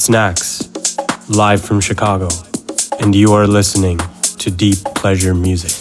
It's Nax, live from Chicago, and you are listening to Deep Pleasure Music.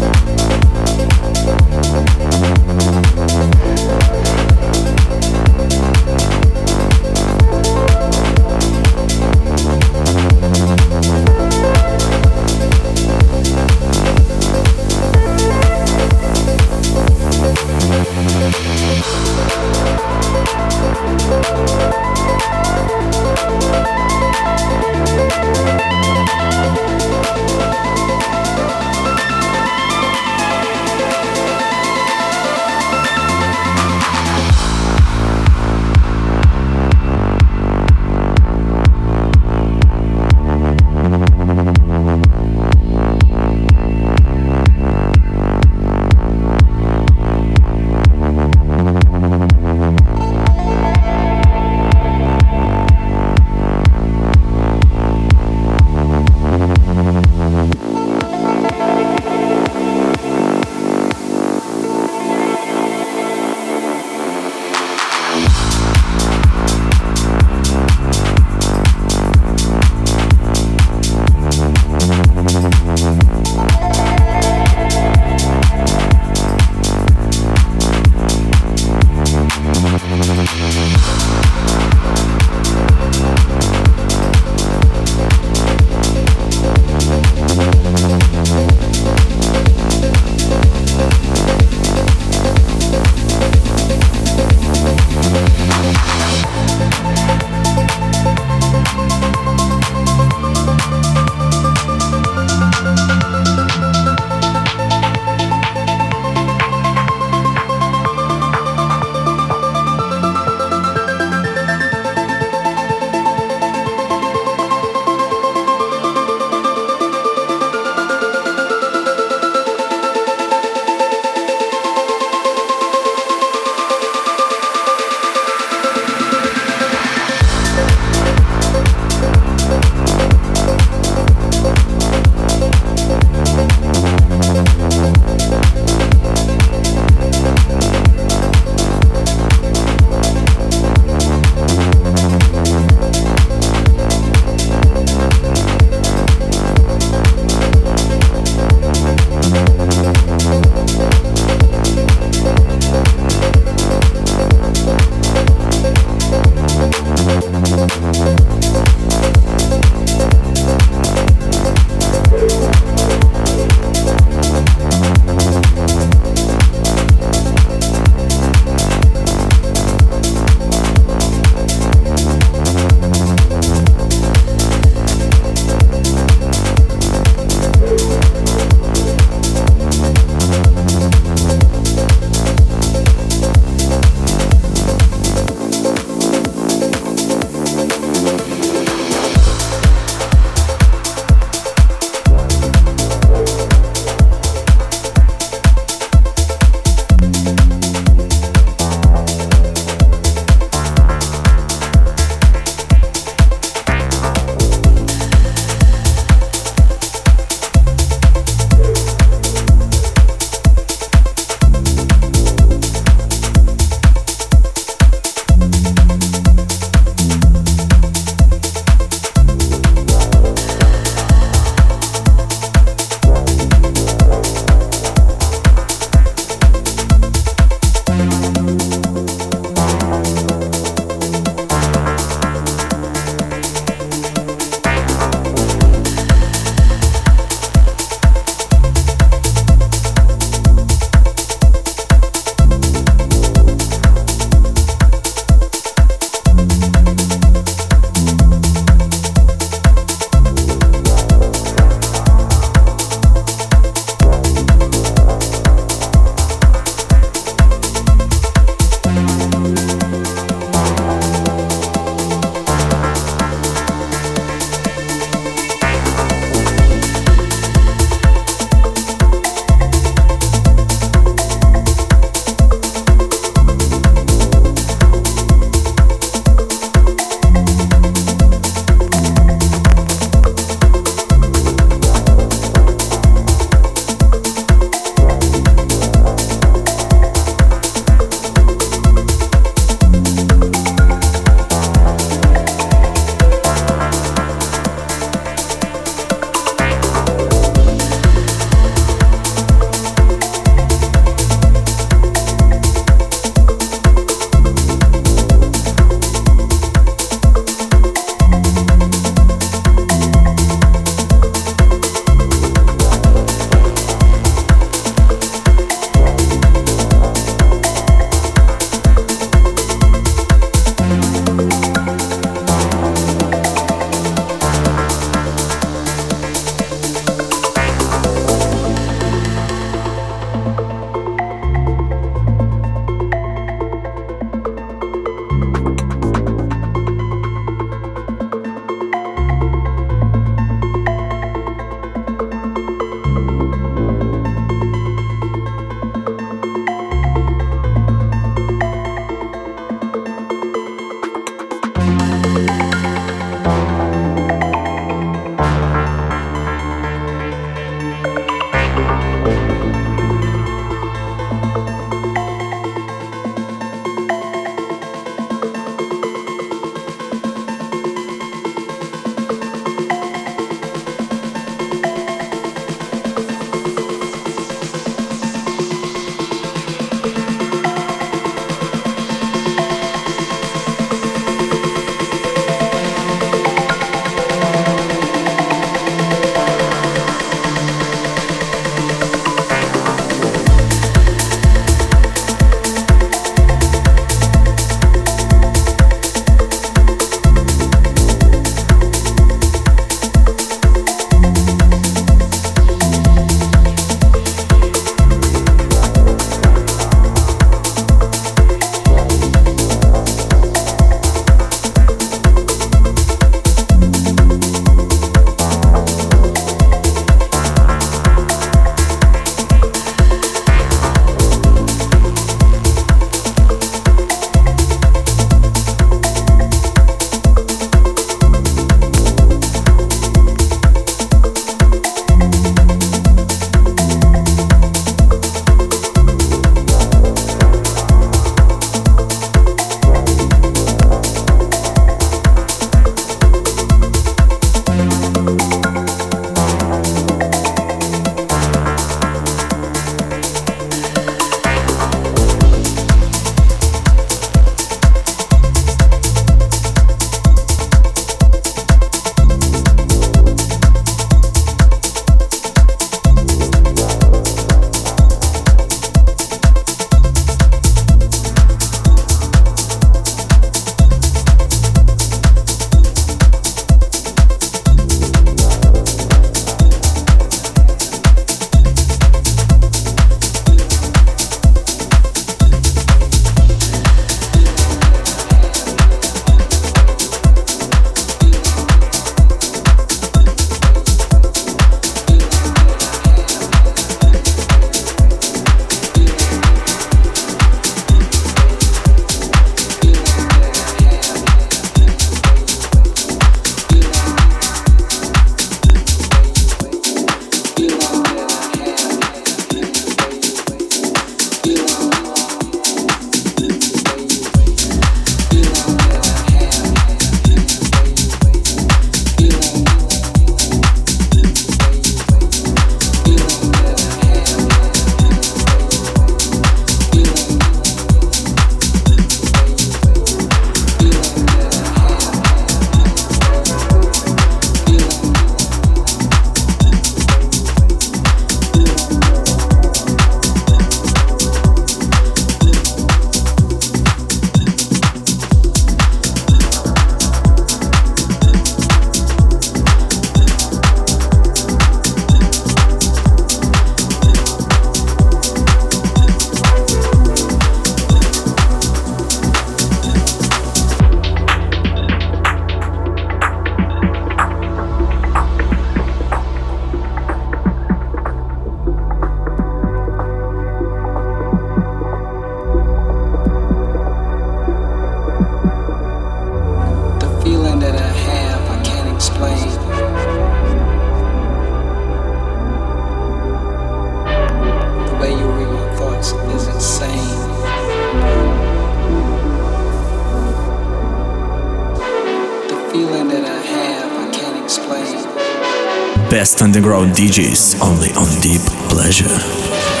Best underground DJs only on Deep Pleasure.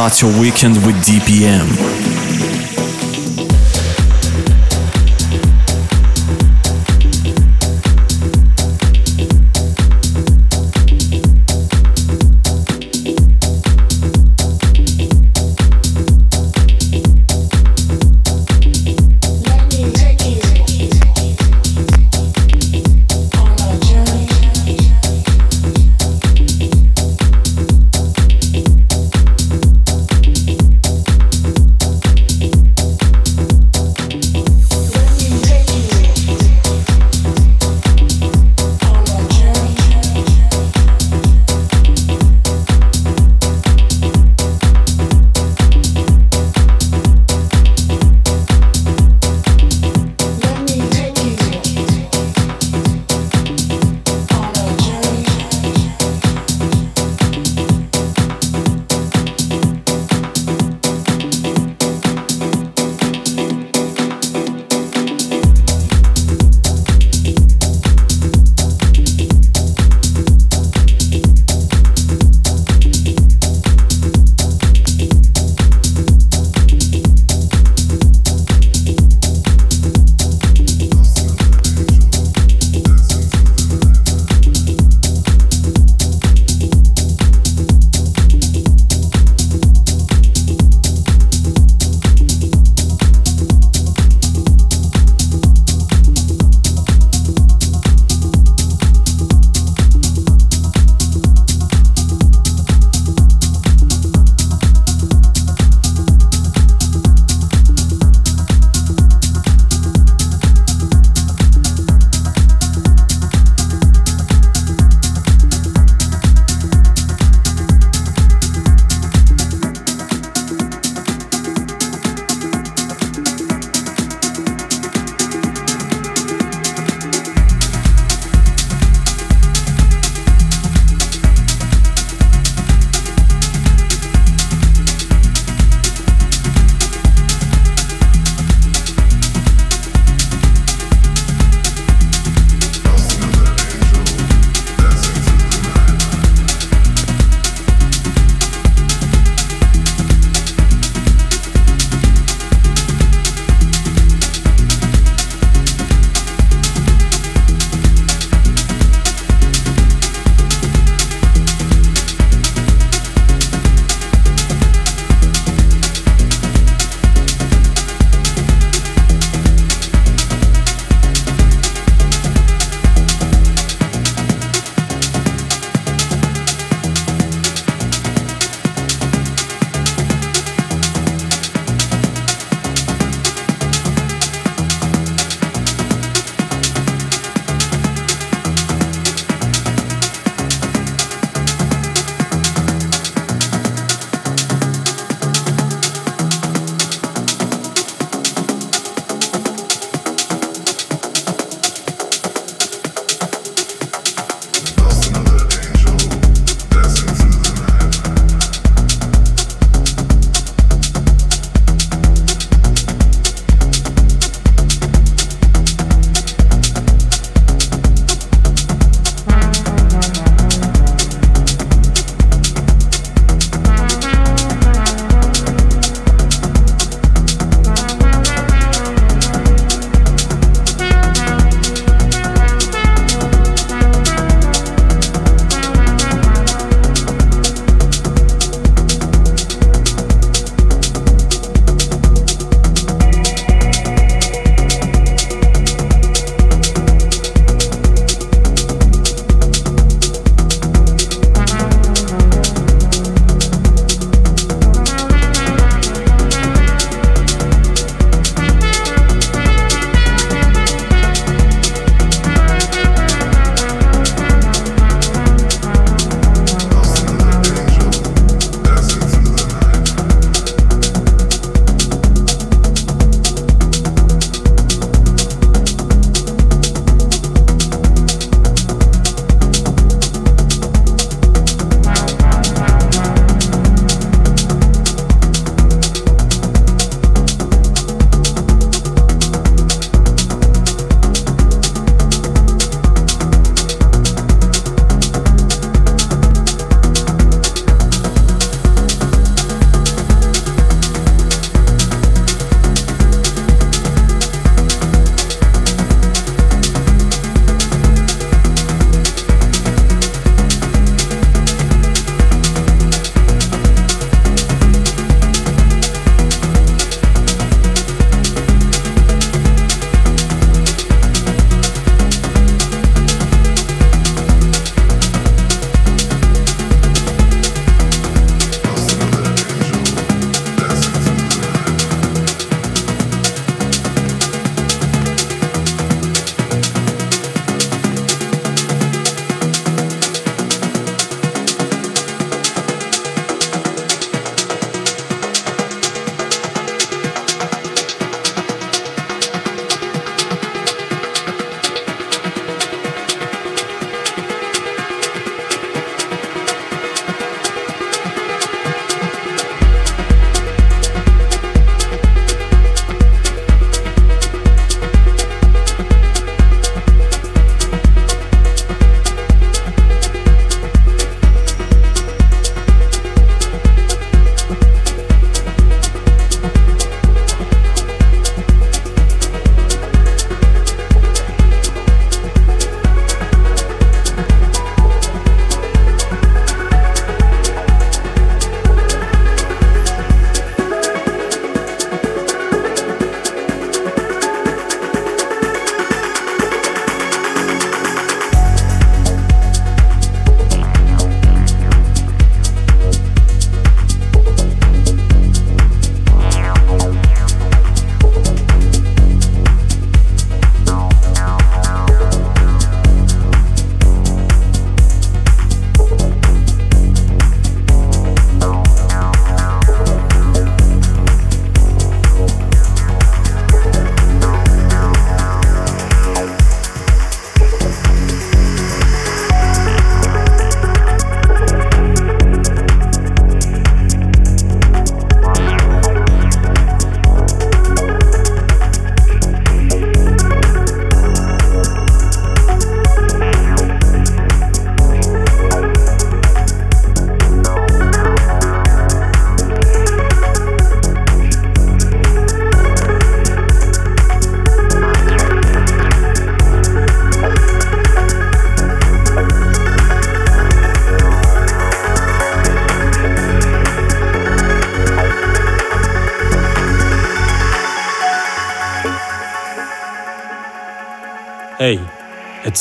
Start your weekend with DPM.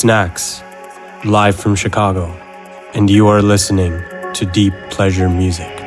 Nax, live from Chicago, and you are listening to Deep Pleasure Music.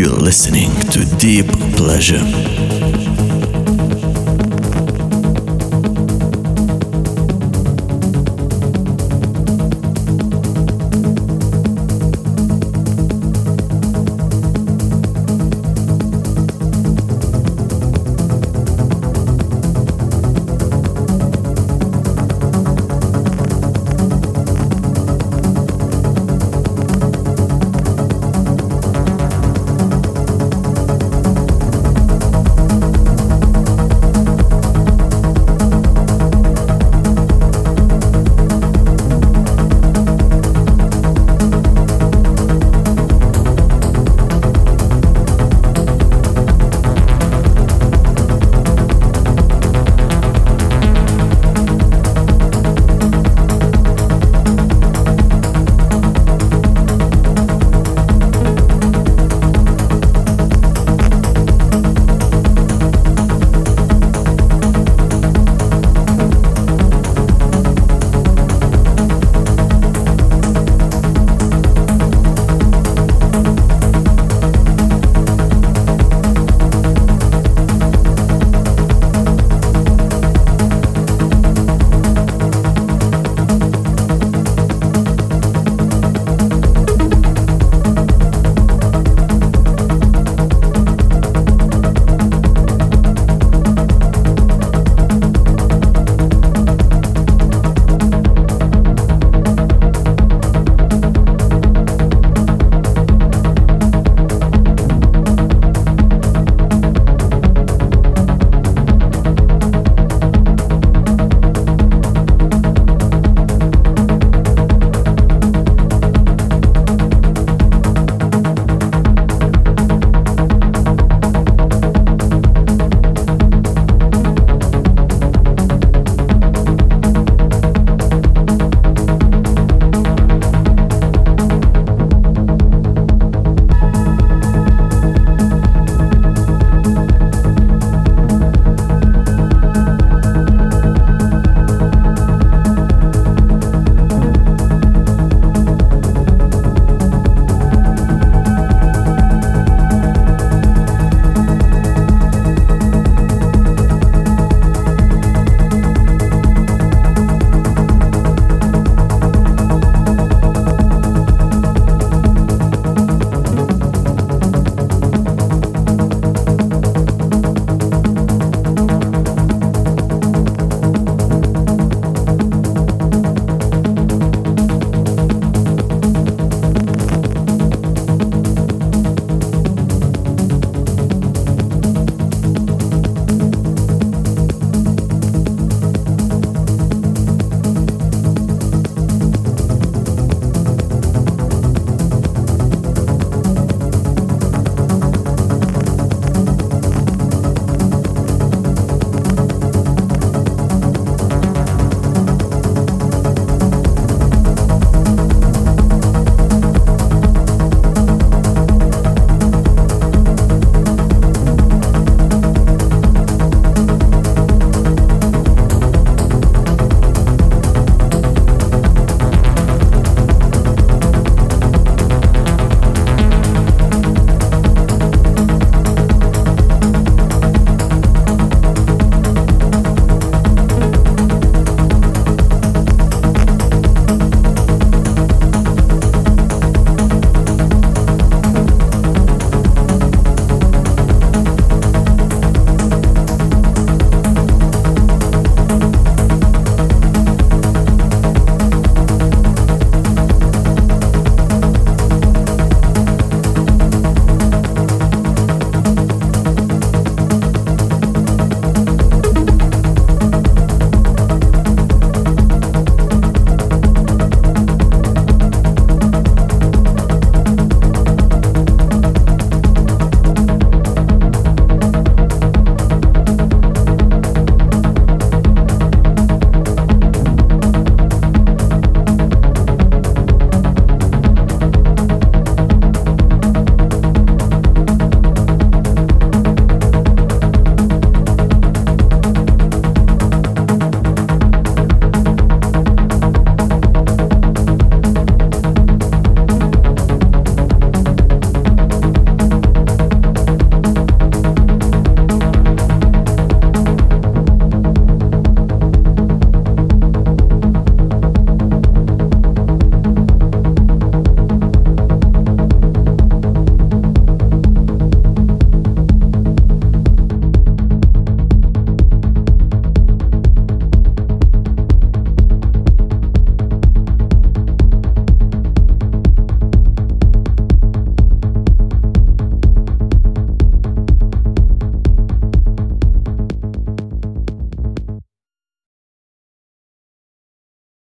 You're listening to Deep Pleasure.